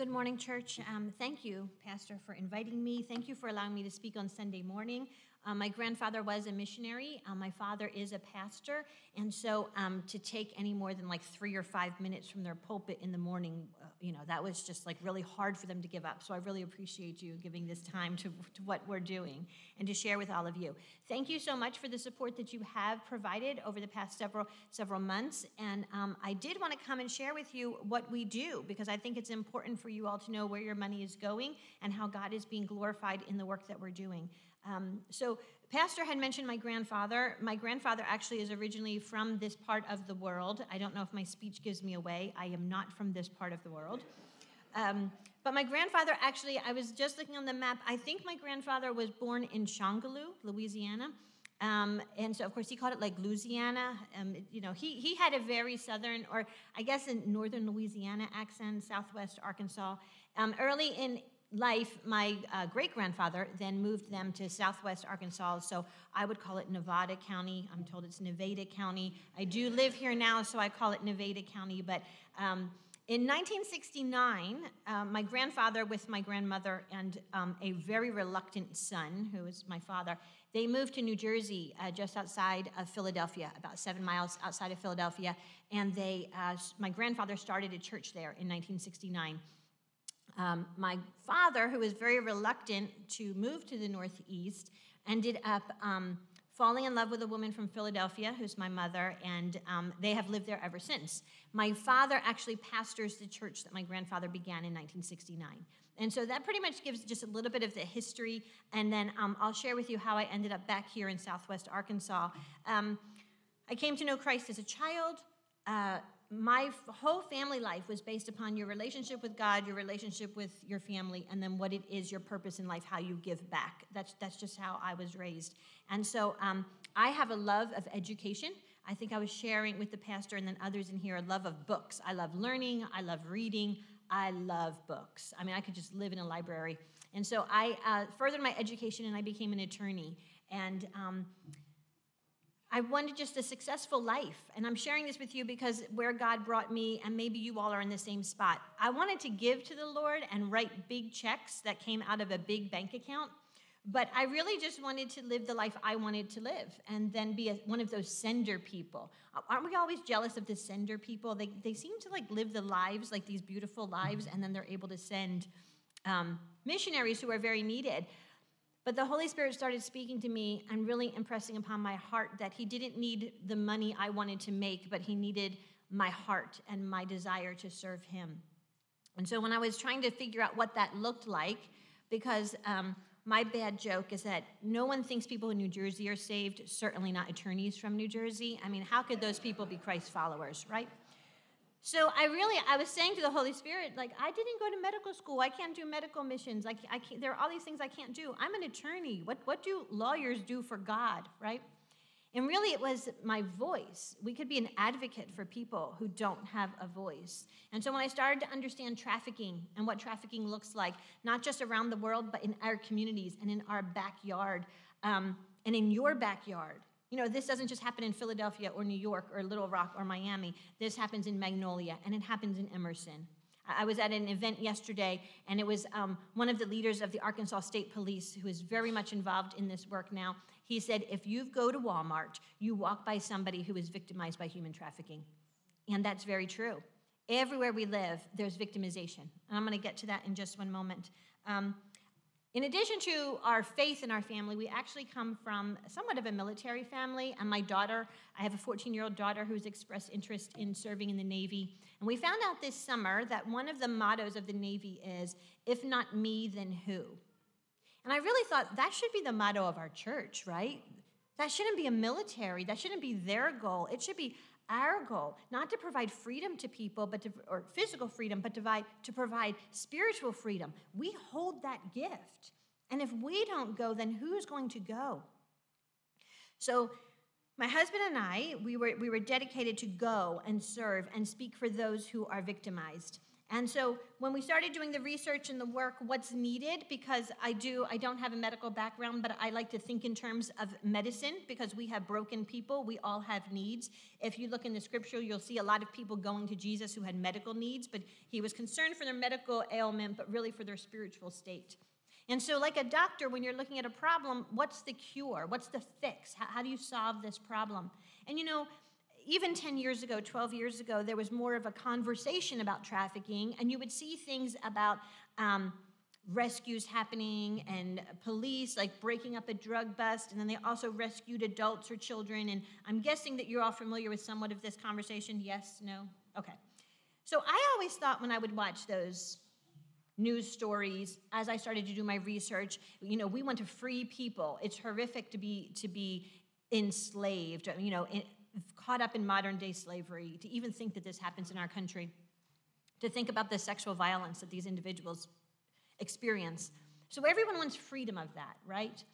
good morning, church. Um, thank you, Pastor, for inviting me. Thank you for allowing me to speak on Sunday morning. Um, my grandfather was a missionary. Um, my father is a pastor. And so um, to take any more than like three or five minutes from their pulpit in the morning, uh, you know, that was just like really hard for them to give up. So I really appreciate you giving this time to, to what we're doing and to share with all of you. Thank you so much for the support that you have provided over the past several several months. And um, I did want to come and share with you what we do because I think it's important for you all to know where your money is going and how God is being glorified in the work that we're doing. Um, so, Pastor had mentioned my grandfather. My grandfather actually is originally from this part of the world. I don't know if my speech gives me away. I am not from this part of the world. Um, but my grandfather actually, I was just looking on the map. I think my grandfather was born in Shongaloo, Louisiana. Um, and so, of course, he called it like Louisiana. Um, you know, he, he had a very southern, or I guess a northern Louisiana accent, southwest Arkansas. Um, early in life, my uh, great grandfather then moved them to southwest Arkansas, so I would call it Nevada County. I'm told it's Nevada County. I do live here now, so I call it Nevada County. But um, in 1969, uh, my grandfather, with my grandmother and um, a very reluctant son, who was my father, they moved to New Jersey, uh, just outside of Philadelphia, about seven miles outside of Philadelphia. And they, uh, my grandfather started a church there in 1969. Um, my father, who was very reluctant to move to the Northeast, ended up um, falling in love with a woman from Philadelphia, who's my mother, and um, they have lived there ever since. My father actually pastors the church that my grandfather began in 1969. And so that pretty much gives just a little bit of the history, and then um, I'll share with you how I ended up back here in Southwest Arkansas. Um, I came to know Christ as a child. Uh, my f- whole family life was based upon your relationship with God, your relationship with your family, and then what it is your purpose in life, how you give back. That's that's just how I was raised. And so um, I have a love of education. I think I was sharing with the pastor and then others in here a love of books. I love learning. I love reading. I love books. I mean, I could just live in a library. And so I uh, furthered my education and I became an attorney. And um, I wanted just a successful life. And I'm sharing this with you because where God brought me, and maybe you all are in the same spot. I wanted to give to the Lord and write big checks that came out of a big bank account. But I really just wanted to live the life I wanted to live and then be a, one of those sender people. Aren't we always jealous of the sender people? They, they seem to like live the lives, like these beautiful lives, and then they're able to send um, missionaries who are very needed. But the Holy Spirit started speaking to me and really impressing upon my heart that He didn't need the money I wanted to make, but He needed my heart and my desire to serve Him. And so when I was trying to figure out what that looked like, because um, my bad joke is that no one thinks people in New Jersey are saved, certainly not attorneys from New Jersey. I mean, how could those people be Christ followers, right? So I really, I was saying to the Holy Spirit, like, I didn't go to medical school. I can't do medical missions. Like, I can't, there are all these things I can't do. I'm an attorney. What, what do lawyers do for God, right? And really, it was my voice. We could be an advocate for people who don't have a voice. And so when I started to understand trafficking and what trafficking looks like, not just around the world, but in our communities and in our backyard um, and in your backyard, you know, this doesn't just happen in Philadelphia or New York or Little Rock or Miami. This happens in Magnolia and it happens in Emerson. I was at an event yesterday, and it was um, one of the leaders of the Arkansas State Police who is very much involved in this work now. He said, If you go to Walmart, you walk by somebody who is victimized by human trafficking. And that's very true. Everywhere we live, there's victimization. And I'm going to get to that in just one moment. Um, in addition to our faith in our family, we actually come from somewhat of a military family. And my daughter, I have a 14 year old daughter who's expressed interest in serving in the Navy. And we found out this summer that one of the mottos of the Navy is, if not me, then who? And I really thought that should be the motto of our church, right? That shouldn't be a military, that shouldn't be their goal. It should be our goal, not to provide freedom to people, but to, or physical freedom, but to provide, to provide spiritual freedom. We hold that gift. And if we don't go, then who's going to go? So my husband and I, we were, we were dedicated to go and serve and speak for those who are victimized. And so when we started doing the research and the work, what's needed, because I do, I don't have a medical background, but I like to think in terms of medicine because we have broken people. We all have needs. If you look in the scripture, you'll see a lot of people going to Jesus who had medical needs, but he was concerned for their medical ailment, but really for their spiritual state. And so, like a doctor, when you're looking at a problem, what's the cure? What's the fix? How, how do you solve this problem? And you know, even 10 years ago, 12 years ago, there was more of a conversation about trafficking, and you would see things about um, rescues happening and police like breaking up a drug bust, and then they also rescued adults or children. And I'm guessing that you're all familiar with somewhat of this conversation. Yes, no? Okay. So I always thought when I would watch those news stories as i started to do my research you know we want to free people it's horrific to be to be enslaved you know caught up in modern day slavery to even think that this happens in our country to think about the sexual violence that these individuals experience so everyone wants freedom of that right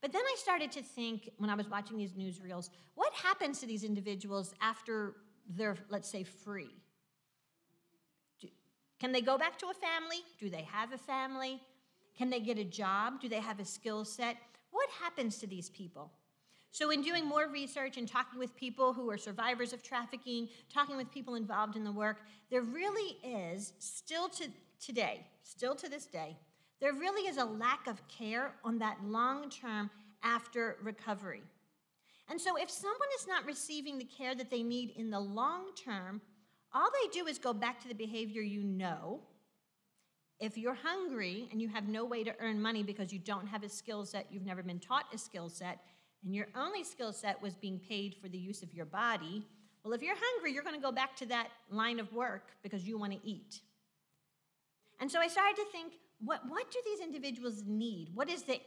but then i started to think when i was watching these newsreels what happens to these individuals after they're let's say free can they go back to a family? Do they have a family? Can they get a job? Do they have a skill set? What happens to these people? So, in doing more research and talking with people who are survivors of trafficking, talking with people involved in the work, there really is, still to today, still to this day, there really is a lack of care on that long term after recovery. And so, if someone is not receiving the care that they need in the long term, all they do is go back to the behavior you know. If you're hungry and you have no way to earn money because you don't have a skill set, you've never been taught a skill set, and your only skill set was being paid for the use of your body, well, if you're hungry, you're going to go back to that line of work because you want to eat. And so I started to think, what, what do these individuals need? What is the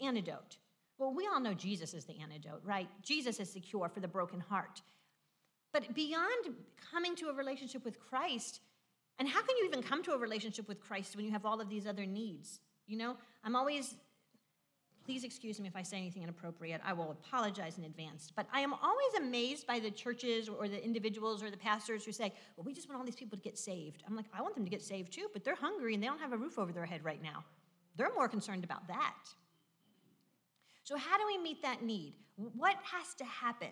antidote? Well, we all know Jesus is the antidote, right? Jesus is the cure for the broken heart. But beyond coming to a relationship with Christ, and how can you even come to a relationship with Christ when you have all of these other needs? You know, I'm always, please excuse me if I say anything inappropriate. I will apologize in advance. But I am always amazed by the churches or the individuals or the pastors who say, well, we just want all these people to get saved. I'm like, I want them to get saved too, but they're hungry and they don't have a roof over their head right now. They're more concerned about that. So, how do we meet that need? What has to happen?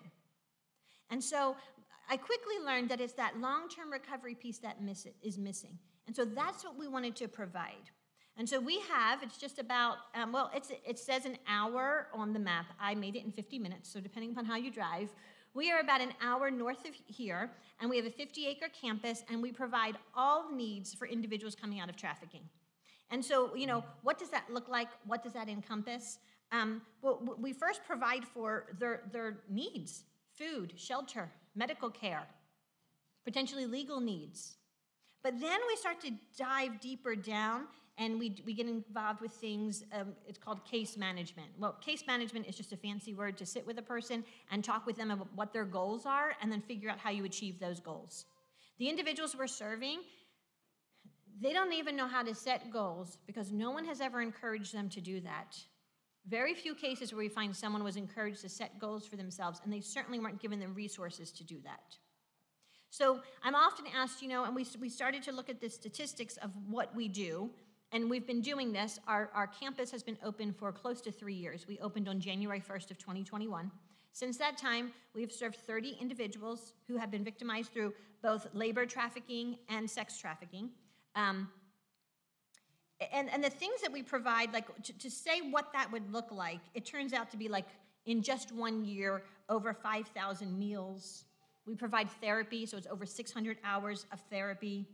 And so I quickly learned that it's that long term recovery piece that miss is missing. And so that's what we wanted to provide. And so we have, it's just about, um, well, it says an hour on the map. I made it in 50 minutes, so depending upon how you drive. We are about an hour north of here, and we have a 50 acre campus, and we provide all needs for individuals coming out of trafficking. And so, you know, what does that look like? What does that encompass? Um, well, we first provide for their, their needs food, shelter, medical care, potentially legal needs. But then we start to dive deeper down and we, we get involved with things, um, it's called case management. Well, case management is just a fancy word to sit with a person and talk with them about what their goals are and then figure out how you achieve those goals. The individuals we're serving, they don't even know how to set goals because no one has ever encouraged them to do that. Very few cases where we find someone was encouraged to set goals for themselves, and they certainly weren't given the resources to do that. So I'm often asked, you know, and we, we started to look at the statistics of what we do, and we've been doing this. Our, our campus has been open for close to three years. We opened on January 1st of 2021. Since that time, we've served 30 individuals who have been victimized through both labor trafficking and sex trafficking. Um, and, and the things that we provide, like to, to say what that would look like, it turns out to be like in just one year, over 5,000 meals. We provide therapy, so it's over 600 hours of therapy.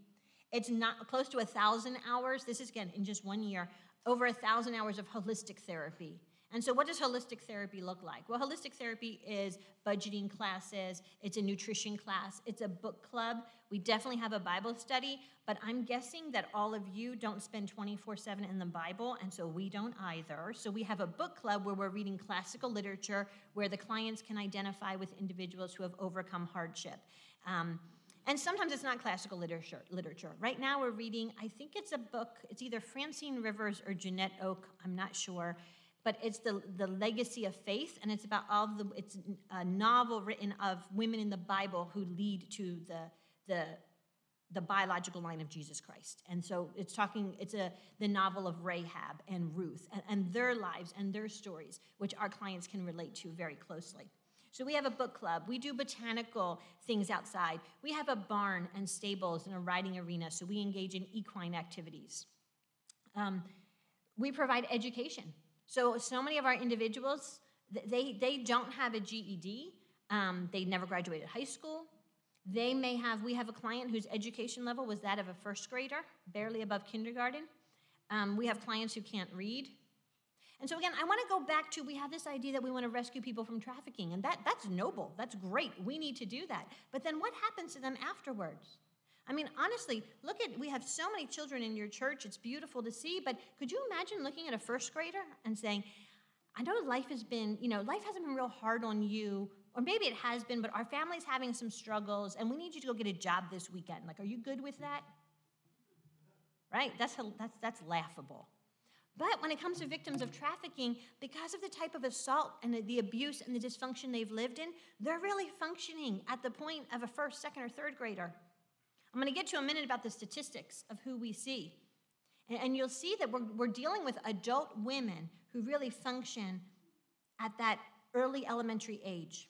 It's not close to a thousand hours. This is again in just one year, over a thousand hours of holistic therapy. And so, what does holistic therapy look like? Well, holistic therapy is budgeting classes, it's a nutrition class, it's a book club. We definitely have a Bible study, but I'm guessing that all of you don't spend 24 7 in the Bible, and so we don't either. So, we have a book club where we're reading classical literature where the clients can identify with individuals who have overcome hardship. Um, and sometimes it's not classical literature, literature. Right now, we're reading, I think it's a book, it's either Francine Rivers or Janette Oke, I'm not sure but it's the, the legacy of faith, and it's about all the, it's a novel written of women in the Bible who lead to the, the, the biological line of Jesus Christ. And so it's talking, it's a, the novel of Rahab and Ruth and, and their lives and their stories, which our clients can relate to very closely. So we have a book club. We do botanical things outside. We have a barn and stables and a riding arena, so we engage in equine activities. Um, we provide education. So, so many of our individuals, they, they don't have a GED. Um, they never graduated high school. They may have, we have a client whose education level was that of a first grader, barely above kindergarten. Um, we have clients who can't read. And so again, I want to go back to we have this idea that we want to rescue people from trafficking, and that, that's noble. That's great. We need to do that. But then what happens to them afterwards? I mean, honestly, look at, we have so many children in your church. It's beautiful to see, but could you imagine looking at a first grader and saying, I know life has been, you know, life hasn't been real hard on you, or maybe it has been, but our family's having some struggles, and we need you to go get a job this weekend. Like, are you good with that? Right? That's, that's, that's laughable. But when it comes to victims of trafficking, because of the type of assault and the abuse and the dysfunction they've lived in, they're really functioning at the point of a first, second, or third grader. I'm going to get to a minute about the statistics of who we see. And, you'll see that we're, we're dealing with adult women who really function at that early elementary age.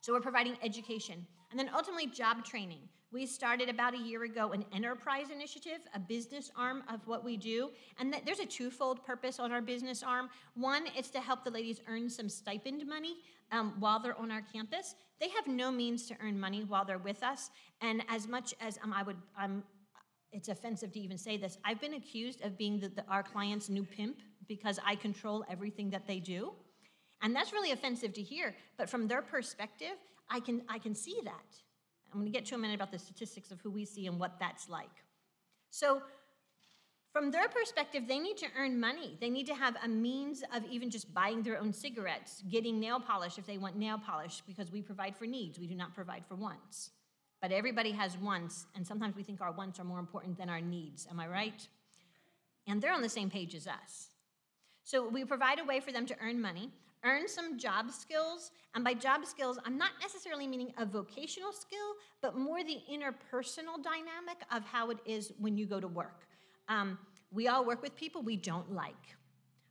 So we're providing education. And then ultimately, job training. We started about a year ago an enterprise initiative, a business arm of what we do. And there's a twofold purpose on our business arm. One is to help the ladies earn some stipend money um, while they're on our campus. They have no means to earn money while they're with us. And as much as um, I would, I'm, it's offensive to even say this, I've been accused of being the, the, our client's new pimp because I control everything that they do. And that's really offensive to hear. But from their perspective, I can, I can see that. I'm going to get to a minute about the statistics of who we see and what that's like. So, from their perspective, they need to earn money. They need to have a means of even just buying their own cigarettes, getting nail polish if they want nail polish, because we provide for needs. We do not provide for wants. But everybody has wants, and sometimes we think our wants are more important than our needs. Am I right? And they're on the same page as us. So we provide a way for them to earn money earn some job skills. And by job skills, I'm not necessarily meaning a vocational skill, but more the interpersonal dynamic of how it is when you go to work. Um, we all work with people we don't like.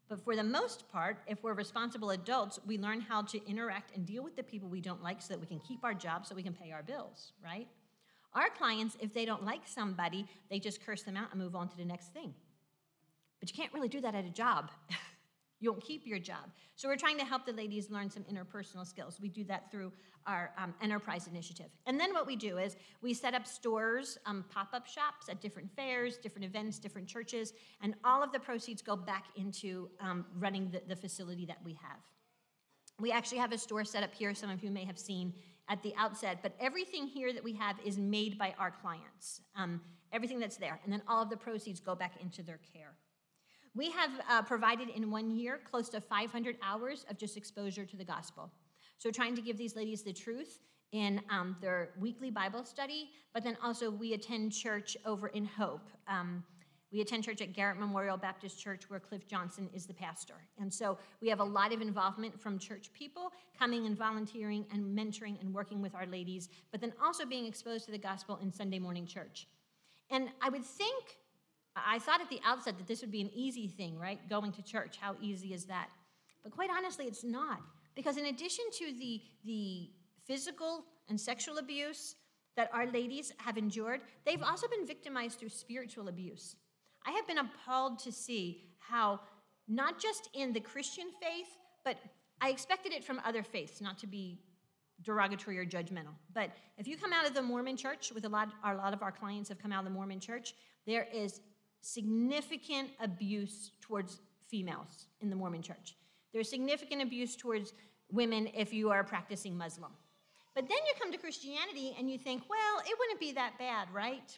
But for the most part, if we're responsible adults, we learn how to interact and deal with the people we don't like so that we can keep our jobs so we can pay our bills, right? Our clients, if they don't like somebody, they just curse them out and move on to the next thing. But you can't really do that at a job. You won't keep your job. So we're trying to help the ladies learn some interpersonal skills. We do that through our um, enterprise initiative. And then what we do is we set up stores, um, pop up shops at different fairs, different events, different churches, and all of the proceeds go back into um, running the, the facility that we have. We actually have a store set up here, some of you may have seen at the outset, but everything here that we have is made by our clients. Um, everything that's there. And then all of the proceeds go back into their care. We have uh, provided in one year close to 500 hours of just exposure to the gospel. So, trying to give these ladies the truth in um, their weekly Bible study, but then also we attend church over in Hope. Um, we attend church at Garrett Memorial Baptist Church, where Cliff Johnson is the pastor. And so we have a lot of involvement from church people coming and volunteering and mentoring and working with our ladies, but then also being exposed to the gospel in Sunday morning church. And I would think I thought at the outset that this would be an easy thing, right? Going to church, how easy is that? But quite honestly, it's not. Because in addition to the, the physical and sexual abuse that our ladies have endured, they've also been victimized through spiritual abuse. I have been appalled to see how, not just in the Christian faith, but I expected it from other faiths, not to be derogatory or judgmental. But if you come out of the Mormon church, with a lot, a lot of our clients have come out of the Mormon church, there is significant abuse towards females in the Mormon church. There's significant abuse towards women if you are practicing Muslim. But then you come to Christianity and you think, well, it wouldn't be that bad, right?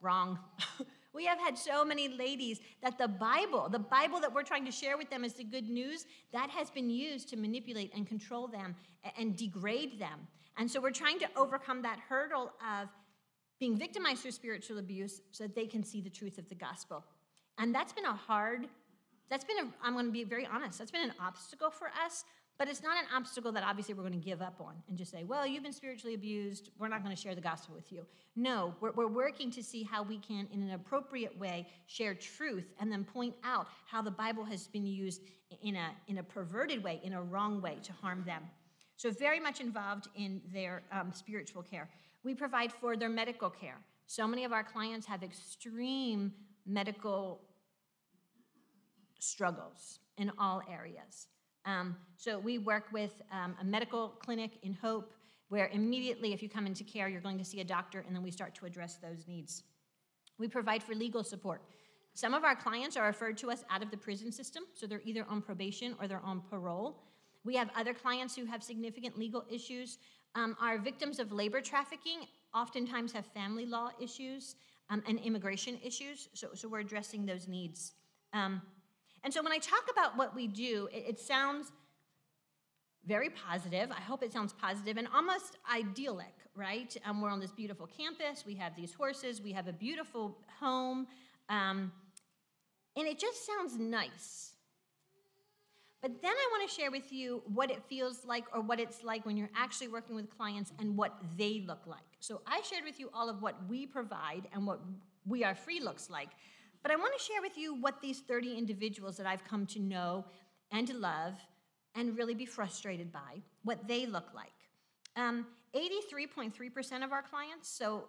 Wrong. we have had so many ladies that the Bible, the Bible that we're trying to share with them as the good news, that has been used to manipulate and control them and degrade them. And so we're trying to overcome that hurdle of being victimized through spiritual abuse so that they can see the truth of the gospel. And that's been a hard that's been, a, I'm going to be very honest, that's been an obstacle for us, but it's not an obstacle that obviously we're going to give up on and just say, well, you've been spiritually abused, we're not going to share the gospel with you. No, we're, we're working to see how we can, in an appropriate way, share truth and then point out how the Bible has been used in a, in a perverted way, in a wrong way to harm them. So, very much involved in their um, spiritual care. We provide for their medical care. So many of our clients have extreme medical struggles in all areas. Um, so we work with um, a medical clinic in Hope where immediately, if you come into care, you're going to see a doctor, and then we start to address those needs. We provide for legal support. Some of our clients are referred to us out of the prison system, so they're either on probation or they're on parole. We have other clients who have significant legal issues. Um, our victims of labor trafficking oftentimes have family law issues um, and immigration issues, so, so we're addressing those needs. Um, and so when I talk about what we do, it, it sounds very positive. I hope it sounds positive and almost idyllic, right? Um, we're on this beautiful campus. We have these horses. We have a beautiful home. Um, and it just sounds nice. But then I want to share with you what it feels like or what it's like when you're actually working with clients and what they look like. So I shared with you all of what we provide and what We Are Free looks like. But I want to share with you what these 30 individuals that I've come to know and to love and really be frustrated by, what they look like. 83.3% um, of our clients, so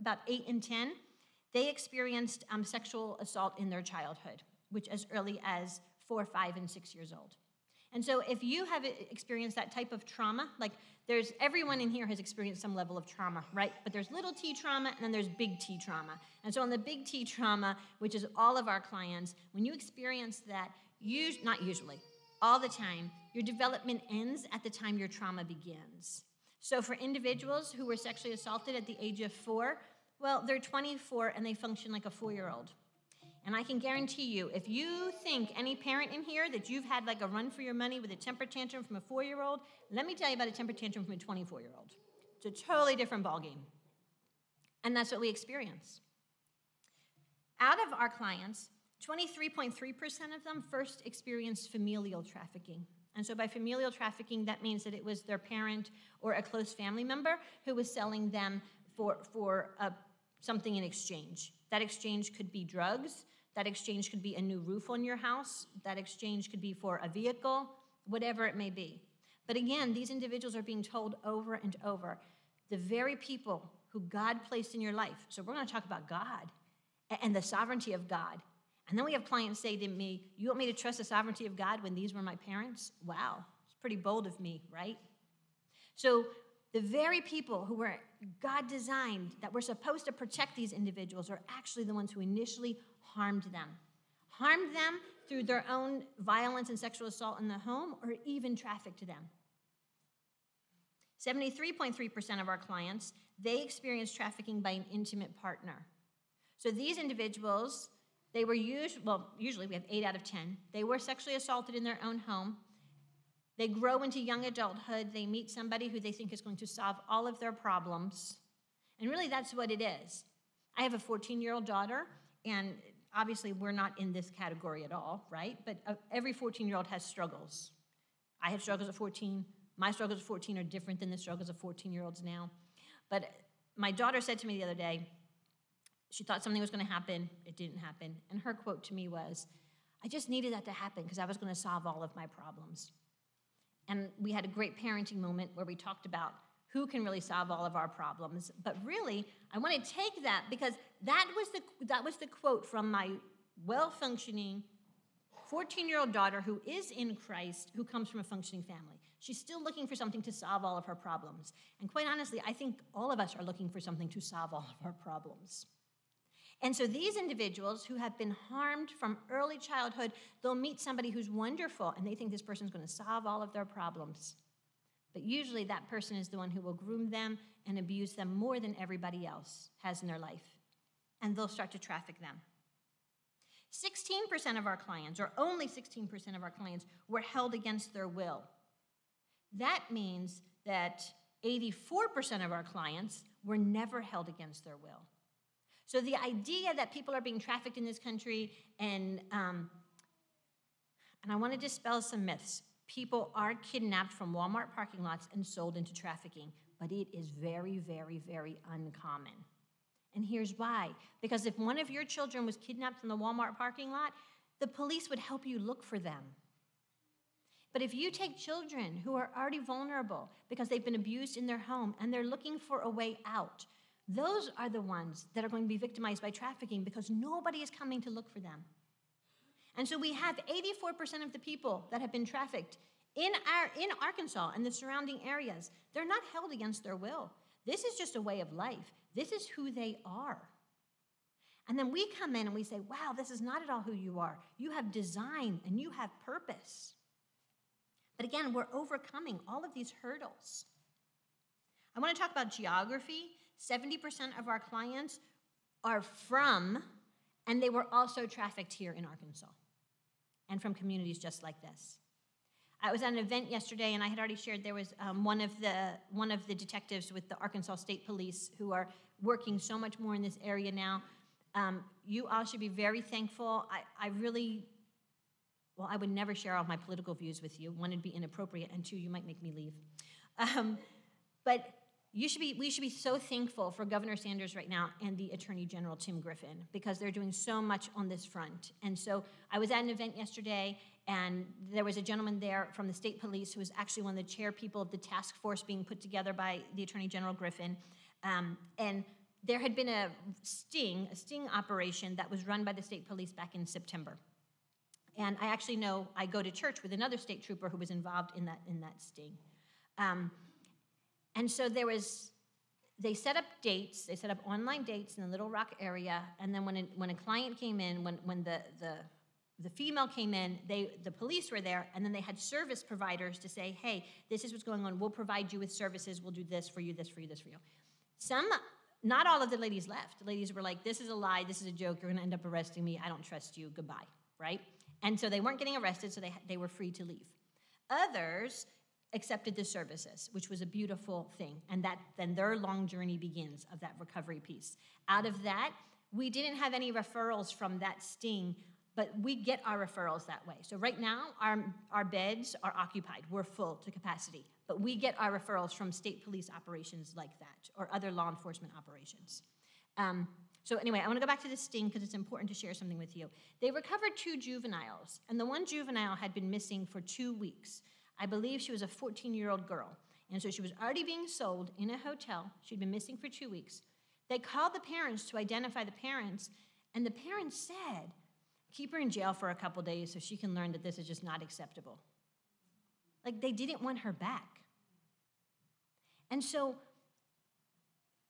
about 8 in 10, they experienced um, sexual assault in their childhood, which as early as four, five, and six years old. And so if you have experienced that type of trauma, like there's everyone in here has experienced some level of trauma, right? But there's little t trauma and then there's big T trauma. And so on the big T trauma, which is all of our clients, when you experience that, you not usually, all the time, your development ends at the time your trauma begins. So for individuals who were sexually assaulted at the age of four, well, they're 24 and they function like a four year old. And I can guarantee you, if you think any parent in here that you've had like a run for your money with a temper tantrum from a four year old, let me tell you about a temper tantrum from a 24 year old. It's a totally different ballgame. And that's what we experience. Out of our clients, 23.3% of them first experienced familial trafficking. And so, by familial trafficking, that means that it was their parent or a close family member who was selling them for, for a, something in exchange. That exchange could be drugs, that exchange could be a new roof on your house. That exchange could be for a vehicle, whatever it may be. But again, these individuals are being told over and over the very people who God placed in your life. So we're going to talk about God and the sovereignty of God. And then we have clients say to me, You want me to trust the sovereignty of God when these were my parents? Wow, it's pretty bold of me, right? So the very people who were God designed that were supposed to protect these individuals are actually the ones who initially harmed them. Harmed them through their own violence and sexual assault in the home or even trafficked to them. 73.3% of our clients, they experienced trafficking by an intimate partner. So these individuals, they were usually, well, usually we have 8 out of 10. They were sexually assaulted in their own home. They grow into young adulthood. They meet somebody who they think is going to solve all of their problems. And really, that's what it is. I have a 14 year old daughter, and obviously, we're not in this category at all, right? But uh, every 14 year old has struggles. I had struggles at 14. My struggles at 14 are different than the struggles of 14 year olds now. But my daughter said to me the other day, she thought something was going to happen. It didn't happen. And her quote to me was, I just needed that to happen because I was going to solve all of my problems. And we had a great parenting moment where we talked about who can really solve all of our problems. But really, I want to take that because that was the, that was the quote from my well functioning 14 year old daughter who is in Christ, who comes from a functioning family. She's still looking for something to solve all of her problems. And quite honestly, I think all of us are looking for something to solve all of our problems. And so these individuals who have been harmed from early childhood, they'll meet somebody who's wonderful and they think this person's going to solve all of their problems. But usually that person is the one who will groom them and abuse them more than everybody else has in their life. And they'll start to traffic them. 16% of our clients, or only 16% of our clients, were held against their will. That means that 84% of our clients were never held against their will. So the idea that people are being trafficked in this country and um, And I want to dispel some myths. People are kidnapped from Walmart parking lots and sold into trafficking, but it is very, very, very uncommon. And here's why because if one of your children was kidnapped in the Walmart parking lot, the police would help you look for them. But if you take children who are already vulnerable because they've been abused in their home and they're looking for a way out, those are the ones that are going to be victimized by trafficking because nobody is coming to look for them. And so we have 84% of the people that have been trafficked in, our, in Arkansas and the surrounding areas. They're not held against their will. This is just a way of life, this is who they are. And then we come in and we say, wow, this is not at all who you are. You have design and you have purpose. But again, we're overcoming all of these hurdles. I want to talk about geography 70% of our clients are from, and they were also trafficked here in Arkansas, and from communities just like this. I was at an event yesterday, and I had already shared there was um, one of the one of the detectives with the Arkansas State Police who are working so much more in this area now. Um, you all should be very thankful. I, I really, well, I would never share all my political views with you. One, it'd be inappropriate, and two, you might make me leave. Um, but you should be, we should be so thankful for Governor Sanders right now and the Attorney General Tim Griffin because they're doing so much on this front. And so I was at an event yesterday, and there was a gentleman there from the state police who was actually one of the chair people of the task force being put together by the Attorney General Griffin. Um, and there had been a sting, a sting operation that was run by the state police back in September. And I actually know I go to church with another state trooper who was involved in that in that sting. Um, and so there was, they set up dates, they set up online dates in the Little Rock area, and then when a, when a client came in, when, when the, the, the female came in, they, the police were there, and then they had service providers to say, hey, this is what's going on. We'll provide you with services. We'll do this for you, this for you, this for you. Some, not all of the ladies left. The ladies were like, this is a lie. This is a joke. You're going to end up arresting me. I don't trust you. Goodbye, right? And so they weren't getting arrested, so they, they were free to leave. Others accepted the services, which was a beautiful thing. And that then their long journey begins of that recovery piece. Out of that, we didn't have any referrals from that sting, but we get our referrals that way. So right now, our, our beds are occupied. We're full to capacity. But we get our referrals from state police operations like that or other law enforcement operations. Um, so anyway, I want to go back to the sting because it's important to share something with you. They recovered two juveniles, and the one juvenile had been missing for two weeks. I believe she was a 14 year old girl. And so she was already being sold in a hotel. She'd been missing for two weeks. They called the parents to identify the parents, and the parents said, keep her in jail for a couple days so she can learn that this is just not acceptable. Like they didn't want her back. And so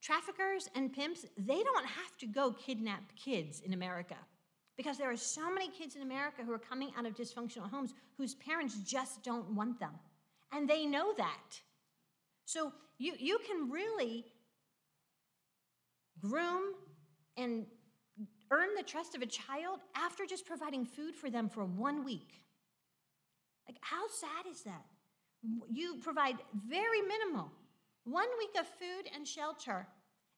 traffickers and pimps, they don't have to go kidnap kids in America. Because there are so many kids in America who are coming out of dysfunctional homes whose parents just don't want them. And they know that. So you, you can really groom and earn the trust of a child after just providing food for them for one week. Like, how sad is that? You provide very minimal, one week of food and shelter,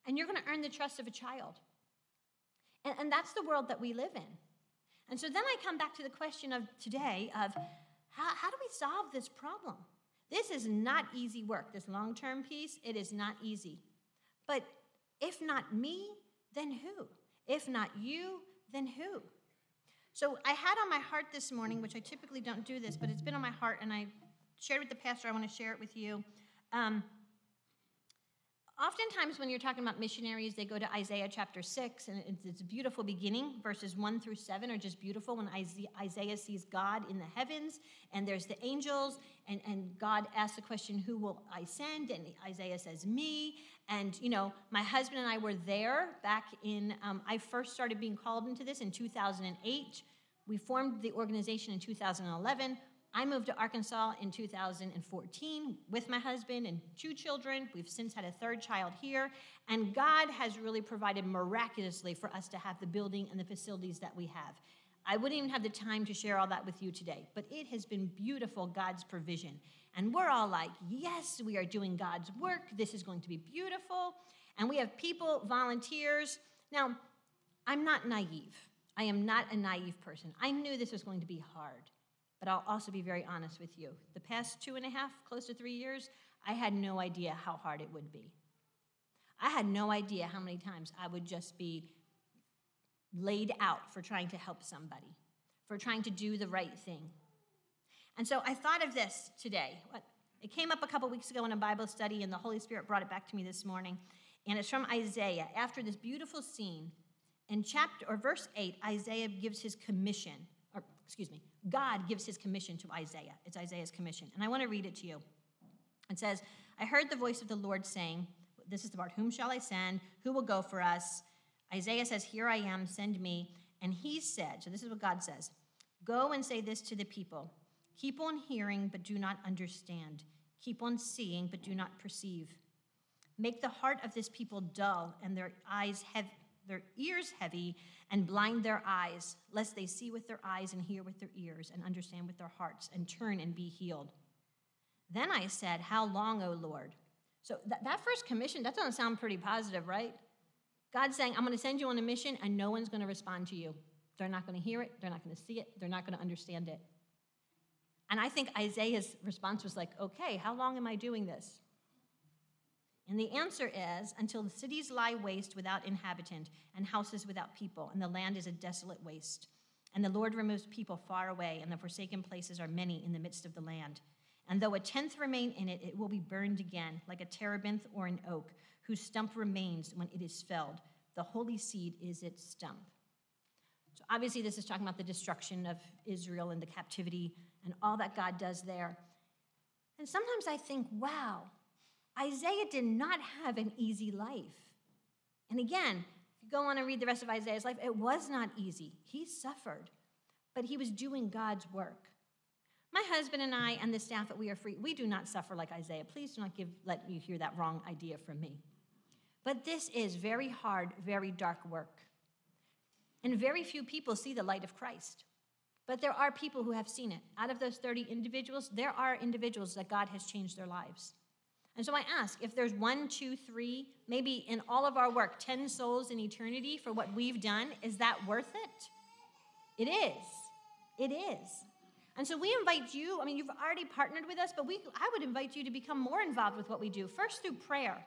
and you're going to earn the trust of a child. And, and that's the world that we live in. And so then I come back to the question of today of how, how do we solve this problem? This is not easy work, this long term piece, it is not easy. But if not me, then who? If not you, then who? So I had on my heart this morning, which I typically don't do this, but it's been on my heart, and I shared with the pastor. I want to share it with you. Um, Oftentimes, when you're talking about missionaries, they go to Isaiah chapter 6, and it's, it's, a beautiful beginning. Verses 1 through 7 are just beautiful when Isaiah sees God in the heavens, and there's the angels, and, and God asks the question, Who will I send? And Isaiah says, Me. And, you know, my husband and I were there back in, um, I first started being called into this in 2008. We formed the organization in 2011. I moved to Arkansas in 2014 with my husband and two children. We've since had a third child here. And God has really provided miraculously for us to have the building and the facilities that we have. I wouldn't even have the time to share all that with you today, but it has been beautiful, God's provision. And we're all like, yes, we are doing God's work. This is going to be beautiful. And we have people, volunteers. Now, I'm not naive. I am not a naive person. I knew this was going to be hard. but I'll also be very honest with you. The past two and a half, close to three years, I had no idea how hard it would be. I had no idea how many times I would just be laid out for trying to help somebody, for trying to do the right thing. And so I thought of this today. It came up a couple weeks ago in a Bible study, and the Holy Spirit brought it back to me this morning. And it's from Isaiah. After this beautiful scene, in chapter or verse 8, Isaiah gives his commission, or excuse me, God gives his commission to Isaiah. It's Isaiah's commission. And I want to read it to you. It says, I heard the voice of the Lord saying, This is the part, whom shall I send? Who will go for us? Isaiah says, Here I am, send me. And he said, So this is what God says Go and say this to the people Keep on hearing, but do not understand. Keep on seeing, but do not perceive. Make the heart of this people dull and their eyes heavy, their ears heavy, and blind their eyes, lest they see with their eyes and hear with their ears and understand with their hearts and turn and be healed. Then I said, How long, O Lord? So that, that first commission, that doesn't sound pretty positive, right? God's saying, I'm going to send you on a mission and no one's going to respond to you. They're not going to hear it, they're not going to see it, they're not going to understand it. And I think Isaiah's response was like, okay, how long am I doing this? And the answer is until the cities lie waste without inhabitant and houses without people, and the land is a desolate waste. And the Lord removes people far away, and the forsaken places are many in the midst of the land. And though a tenth remain in it, it will be burned again, like a terebinth or an oak, whose stump remains when it is felled. The holy seed is its stump. So obviously, this is talking about the destruction of Israel and the captivity and all that God does there. And sometimes I think, wow, Isaiah did not have an easy life. And again, if you go on and read the rest of Isaiah's life, it was not easy. He suffered, but he was doing God's work. My husband and I and the staff at We Are Free, we do not suffer like Isaiah. Please do not give, let you hear that wrong idea from me. But this is very hard, very dark work. And very few people see the light of Christ. But there are people who have seen it. Out of those 30 individuals, there are individuals that God has changed their lives. And so I ask if there's one, two, three, maybe in all of our work, 10 souls in eternity for what we've done, is that worth it? It is. It is. And so we invite you, I mean, you've already partnered with us, but we, I would invite you to become more involved with what we do. First, through prayer.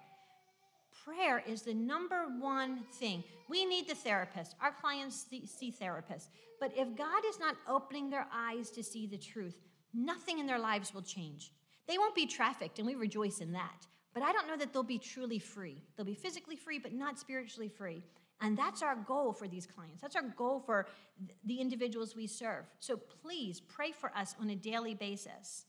Prayer is the number one thing. We need the therapist. Our clients see, therapists. But if God is not opening their eyes to see the truth, nothing in their lives will change. They won't be trafficked, and we rejoice in that. But I don't know that they'll be truly free. They'll be physically free, but not spiritually free. And that's our goal for these clients. That's our goal for the individuals we serve. So please pray for us on a daily basis.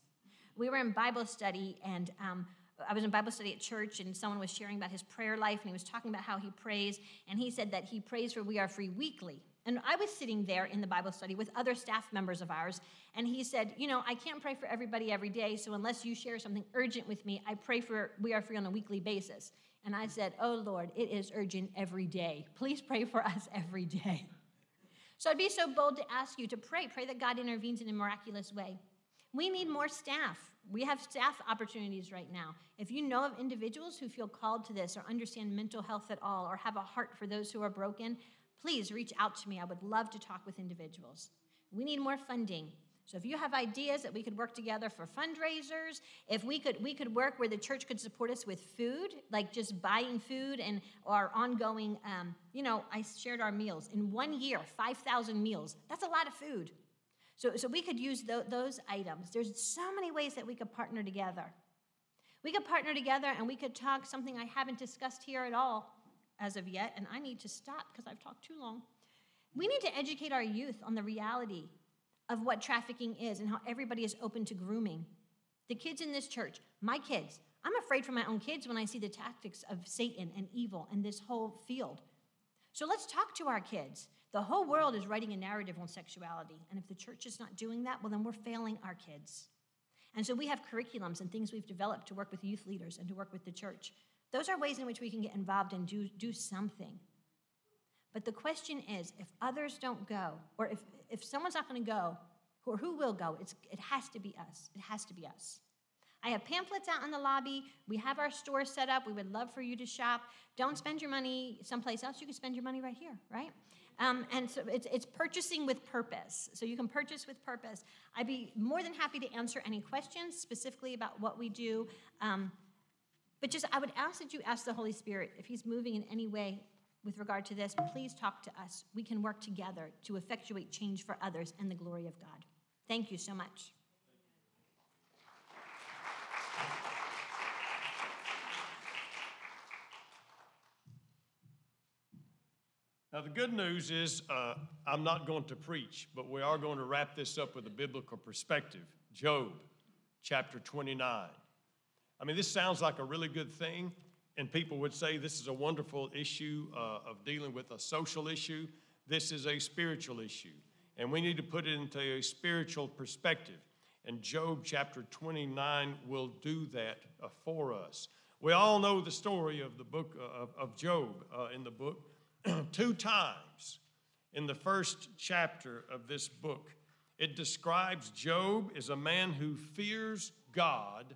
We were in Bible study, and um, I was in Bible study at church, and someone was sharing about his prayer life, and he was talking about how he prays. And he said that he prays for We Are Free weekly. And I was sitting there in the Bible study with other staff members of ours, and he said, You know, I can't pray for everybody every day, so unless you share something urgent with me, I pray for We Are Free on a weekly basis. And I said, Oh Lord, it is urgent every day. Please pray for us every day. So I'd be so bold to ask you to pray. Pray that God intervenes in a miraculous way. We need more staff. We have staff opportunities right now. If you know of individuals who feel called to this or understand mental health at all or have a heart for those who are broken, please reach out to me. I would love to talk with individuals. We need more funding. So if you have ideas that we could work together for fundraisers, if we could we could work where the church could support us with food, like just buying food and our ongoing, um, you know, I shared our meals in one year, five thousand meals. That's a lot of food. So so we could use th- those items. There's so many ways that we could partner together. We could partner together and we could talk something I haven't discussed here at all as of yet, and I need to stop because I've talked too long. We need to educate our youth on the reality of what trafficking is and how everybody is open to grooming. The kids in this church, my kids, I'm afraid for my own kids when I see the tactics of Satan and evil in this whole field. So let's talk to our kids. The whole world is writing a narrative on sexuality, and if the church is not doing that, well, then we're failing our kids. And so we have curriculums and things we've developed to work with youth leaders and to work with the church those are ways in which we can get involved and do, do something. But the question is if others don't go, or if, if someone's not going to go, or who will go, it's, it has to be us. It has to be us. I have pamphlets out in the lobby. We have our store set up. We would love for you to shop. Don't spend your money someplace else. You can spend your money right here, right? Um, and so it's, it's purchasing with purpose. So you can purchase with purpose. I'd be more than happy to answer any questions specifically about what we do. Um, but just, I would ask that you ask the Holy Spirit if He's moving in any way with regard to this, please talk to us. We can work together to effectuate change for others and the glory of God. Thank you so much. Now, the good news is uh, I'm not going to preach, but we are going to wrap this up with a biblical perspective. Job chapter 29. I mean, this sounds like a really good thing, and people would say this is a wonderful issue uh, of dealing with a social issue. This is a spiritual issue, and we need to put it into a spiritual perspective. And Job chapter 29 will do that uh, for us. We all know the story of the book uh, of, of Job uh, in the book. Two times in the first chapter of this book, it describes Job as a man who fears God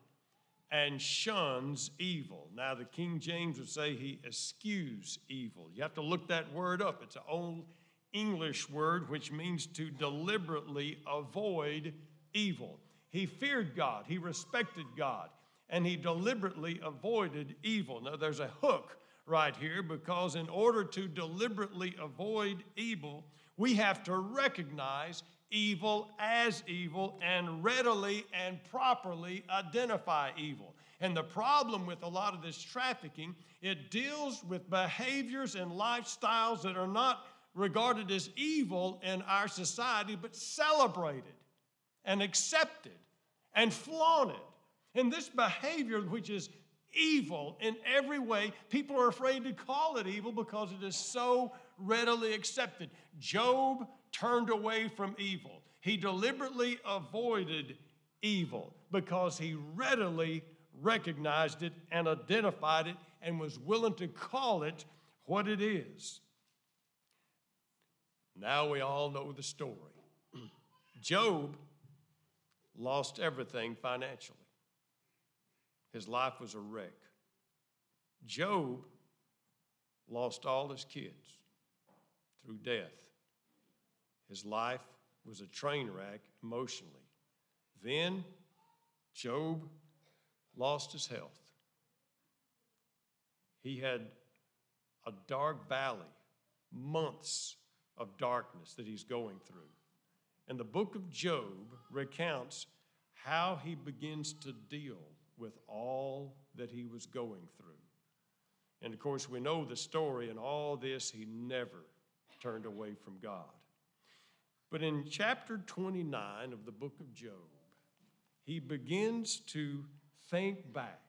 and shuns evil. Now, the King James would say he eschews evil. You have to look that word up. It's an old English word which means to deliberately avoid evil. He feared God, he respected God, and he deliberately avoided evil. Now, there's a hook right here because, in order to deliberately avoid evil, we have to recognize evil as evil and readily and properly identify evil. And the problem with a lot of this trafficking, it deals with behaviors and lifestyles that are not regarded as evil in our society, but celebrated and accepted and flaunted. And this behavior, which is evil in every way, people are afraid to call it evil because it is so readily accepted. Job turned away from evil. He deliberately avoided evil because he readily recognized it and identified it and was willing to call it what it is. Now we all know the story. Job lost everything financially, his life was a wreck. Job lost all his kids through death. His life was a train wreck emotionally. Then Job lost his health. He had a dark valley, months of darkness that he's going through. And the book of Job recounts how he begins to deal with all that he was going through. And of course, we know the story, and all this, he never turned away from God. But in chapter 29 of the book of Job, he begins to think back,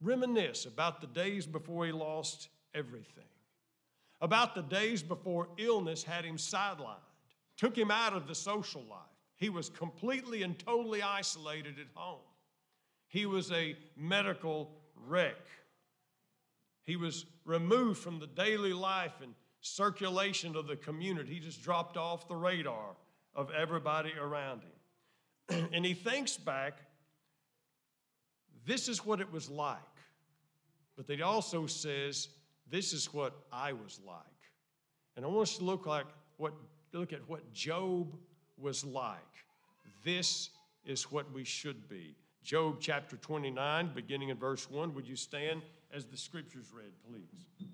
reminisce about the days before he lost everything, about the days before illness had him sidelined, took him out of the social life. He was completely and totally isolated at home. He was a medical wreck. He was removed from the daily life and circulation of the community. He just dropped off the radar of everybody around him. and he thinks back, this is what it was like. But he also says, this is what I was like. And I want us to look like what look at what Job was like. This is what we should be. Job chapter 29, beginning in verse 1. Would you stand as the scriptures read, please?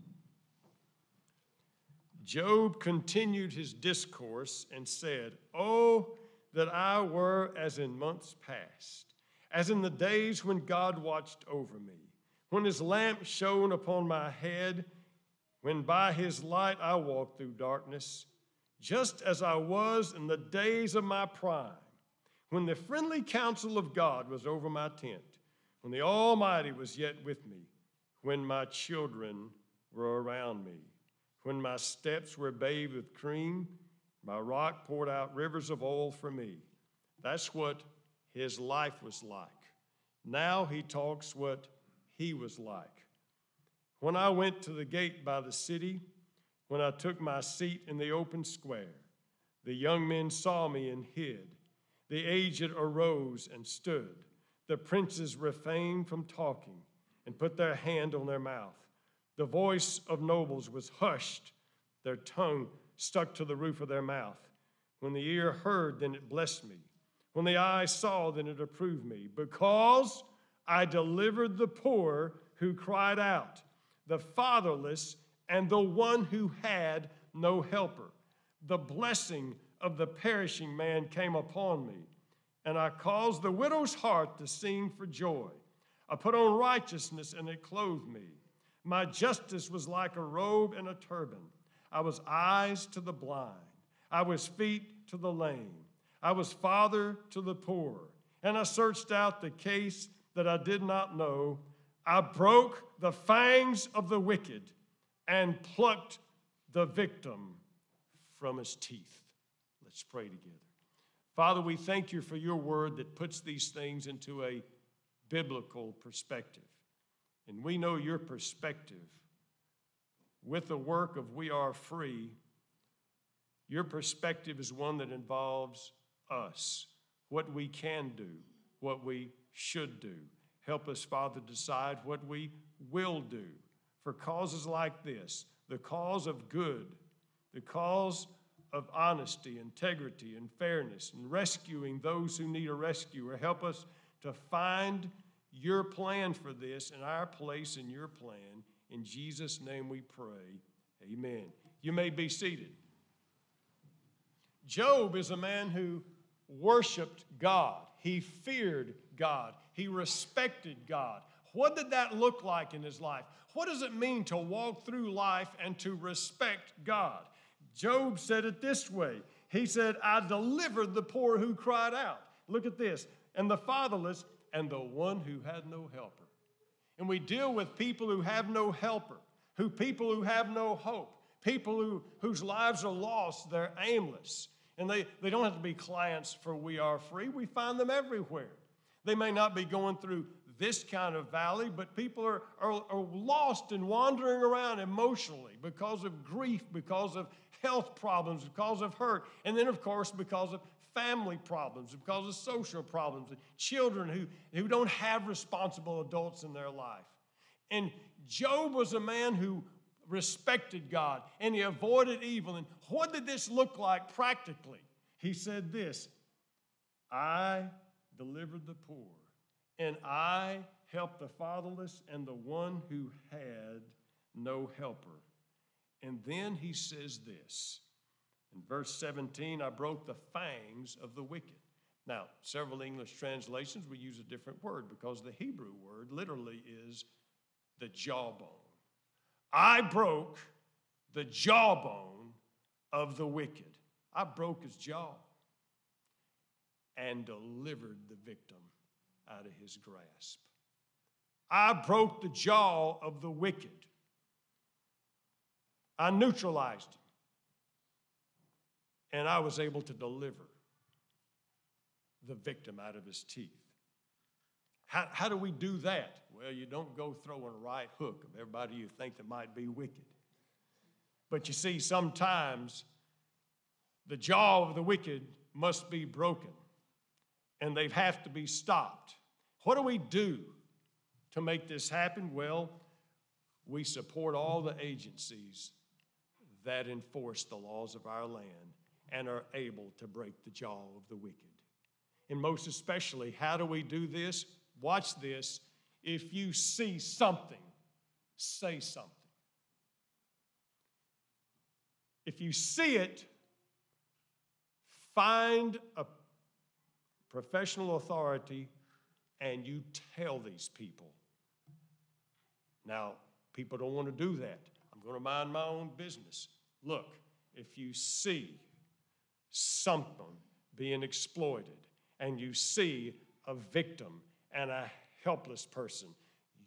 Job continued his discourse and said, Oh, that I were as in months past, as in the days when God watched over me, when his lamp shone upon my head, when by his light I walked through darkness, just as I was in the days of my prime, when the friendly counsel of God was over my tent, when the Almighty was yet with me, when my children were around me. When my steps were bathed with cream, my rock poured out rivers of oil for me. That's what his life was like. Now he talks what he was like. When I went to the gate by the city, when I took my seat in the open square, the young men saw me and hid. The aged arose and stood. The princes refrained from talking and put their hand on their mouth. The voice of nobles was hushed, their tongue stuck to the roof of their mouth. When the ear heard, then it blessed me. When the eye saw, then it approved me, because I delivered the poor who cried out, the fatherless, and the one who had no helper. The blessing of the perishing man came upon me, and I caused the widow's heart to sing for joy. I put on righteousness, and it clothed me. My justice was like a robe and a turban. I was eyes to the blind, I was feet to the lame, I was father to the poor, and I searched out the case that I did not know. I broke the fangs of the wicked and plucked the victim from his teeth. Let's pray together. Father, we thank you for your word that puts these things into a biblical perspective. And we know your perspective with the work of We Are Free. Your perspective is one that involves us, what we can do, what we should do. Help us, Father, decide what we will do for causes like this the cause of good, the cause of honesty, integrity, and fairness, and rescuing those who need a rescuer. Help us to find your plan for this and our place in your plan. In Jesus' name we pray. Amen. You may be seated. Job is a man who worshiped God, he feared God, he respected God. What did that look like in his life? What does it mean to walk through life and to respect God? Job said it this way He said, I delivered the poor who cried out. Look at this. And the fatherless and the one who had no helper. And we deal with people who have no helper, who people who have no hope, people who, whose lives are lost, they're aimless. And they, they don't have to be clients for We Are Free. We find them everywhere. They may not be going through this kind of valley, but people are, are, are lost and wandering around emotionally because of grief, because of health problems, because of hurt, and then, of course, because of family problems, because of social problems, and children who, who don't have responsible adults in their life. And Job was a man who respected God and he avoided evil. And what did this look like practically? He said this I delivered the poor, and I helped the fatherless and the one who had no helper. And then he says this in verse 17, I broke the fangs of the wicked. Now, several English translations will use a different word because the Hebrew word literally is the jawbone. I broke the jawbone of the wicked. I broke his jaw and delivered the victim out of his grasp. I broke the jaw of the wicked. I neutralized him and I was able to deliver the victim out of his teeth. How, how do we do that? Well, you don't go throwing a right hook of everybody you think that might be wicked. But you see, sometimes the jaw of the wicked must be broken and they have to be stopped. What do we do to make this happen? Well, we support all the agencies that enforce the laws of our land and are able to break the jaw of the wicked. And most especially, how do we do this? Watch this. If you see something, say something. If you see it, find a professional authority and you tell these people. Now, people don't want to do that. Going to mind my own business. Look, if you see something being exploited and you see a victim and a helpless person,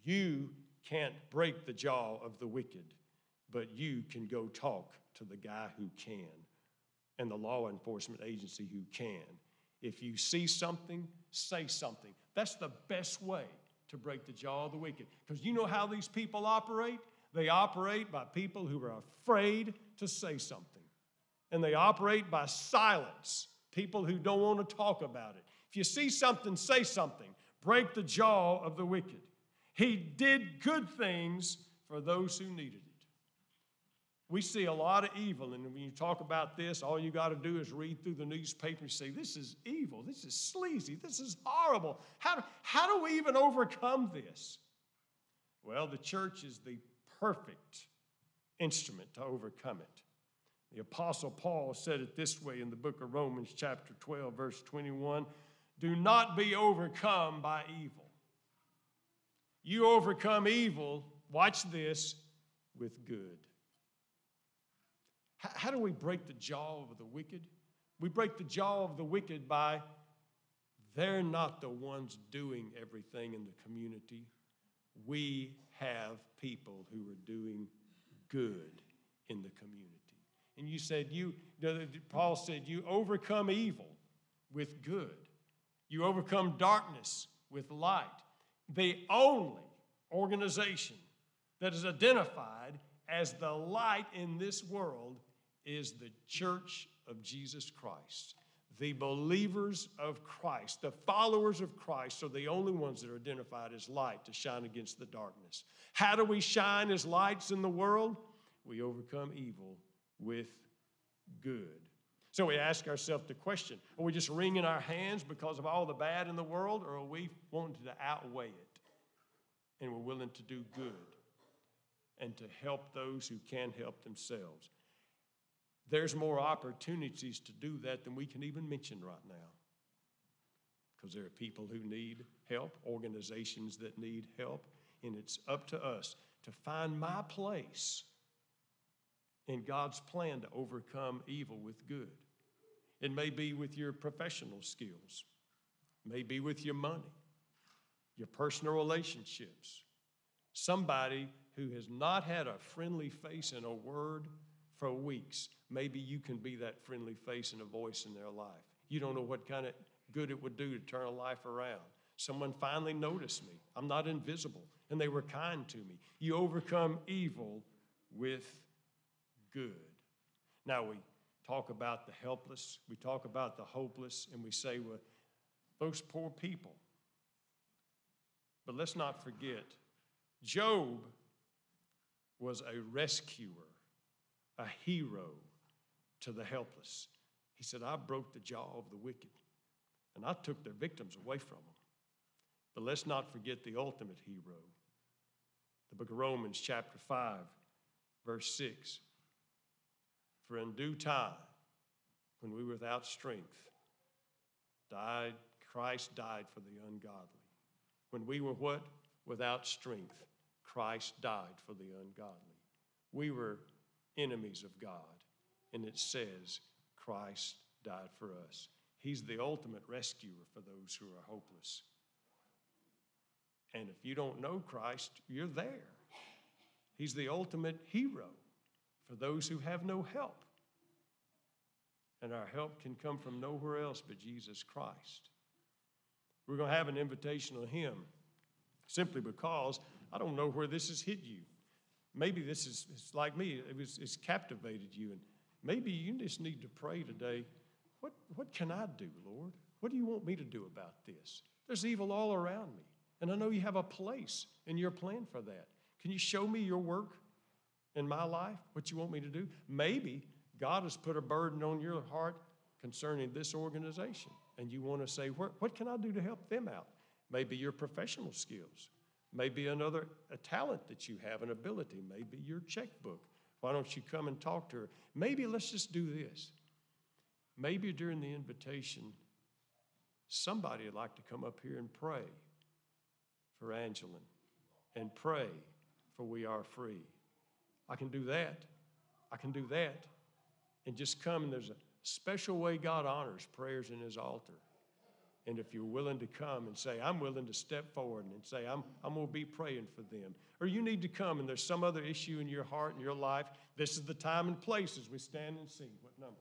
you can't break the jaw of the wicked, but you can go talk to the guy who can and the law enforcement agency who can. If you see something, say something. That's the best way to break the jaw of the wicked. Because you know how these people operate? They operate by people who are afraid to say something and they operate by silence, people who don't want to talk about it. If you see something, say something. break the jaw of the wicked. He did good things for those who needed it. We see a lot of evil, and when you talk about this, all you got to do is read through the newspaper and say, This is evil, this is sleazy, this is horrible. How how do we even overcome this? Well, the church is the perfect instrument to overcome it. The Apostle Paul said it this way in the book of Romans, chapter 12, verse 21 Do not be overcome by evil. You overcome evil, watch this, with good. How, do we break the jaw of the wicked? We break the jaw of the wicked by they're not the ones doing everything in the community. We have people who are doing good in the community. And you said, you, Paul said, you overcome evil with good. You overcome darkness with light. The only organization that is identified as the light in this world is the church of Jesus Christ. The believers of Christ, the followers of Christ, are the only ones that are identified as light to shine against the darkness. How do we shine as lights in the world? We overcome evil with good. So we ask ourselves the question are we just wringing our hands because of all the bad in the world, or are we wanting to outweigh it? And we're willing to do good and to help those who can't help themselves. There's more opportunities to do that than we can even mention right now. Because there are people who need help, organizations that need help, and it's up to us to find my place in God's plan to overcome evil with good. It may be with your professional skills, may be with your money, your personal relationships. Somebody who has not had a friendly face and a word for weeks, maybe you can be that friendly face and a voice in their life. You don't know what kind of good it would do to turn a life around. Someone finally noticed me. I'm not invisible, and they were kind to me. You overcome evil with good. Now we talk about the helpless, we talk about the hopeless, and we say, well, those poor people. But let's not forget, Job was a rescuer, a hero to the helpless. He said, I broke the jaw of the wicked, and I took their victims away from them. But let's not forget the ultimate hero. The book of Romans, chapter 5, verse 6. For in due time, when we were without strength, died, Christ died for the ungodly. When we were what? Without strength, Christ died for the ungodly. We were enemies of God, and it says Christ died for us. He's the ultimate rescuer for those who are hopeless. And if you don't know Christ, you're there. He's the ultimate hero for those who have no help. And our help can come from nowhere else but Jesus Christ. We're going to have an invitational hymn simply because I don't know where this has hit you. Maybe this is like me, it was, it's captivated you. And maybe you just need to pray today what, what can I do, Lord? What do you want me to do about this? There's evil all around me. And I know you have a place in your plan for that. Can you show me your work in my life, what you want me to do? Maybe God has put a burden on your heart concerning this organization, and you want to say, what, what can I do to help them out? Maybe your professional skills, maybe another a talent that you have, an ability, maybe your checkbook. Why don't you come and talk to her? Maybe let's just do this. Maybe during the invitation, somebody would like to come up here and pray for Angeline and pray for We Are Free. I can do that. I can do that. And just come, and there's a special way God honors prayers in His altar. And if you're willing to come and say, I'm willing to step forward and say, I'm, I'm going to be praying for them. Or you need to come and there's some other issue in your heart and your life, this is the time and place as we stand and sing. What number?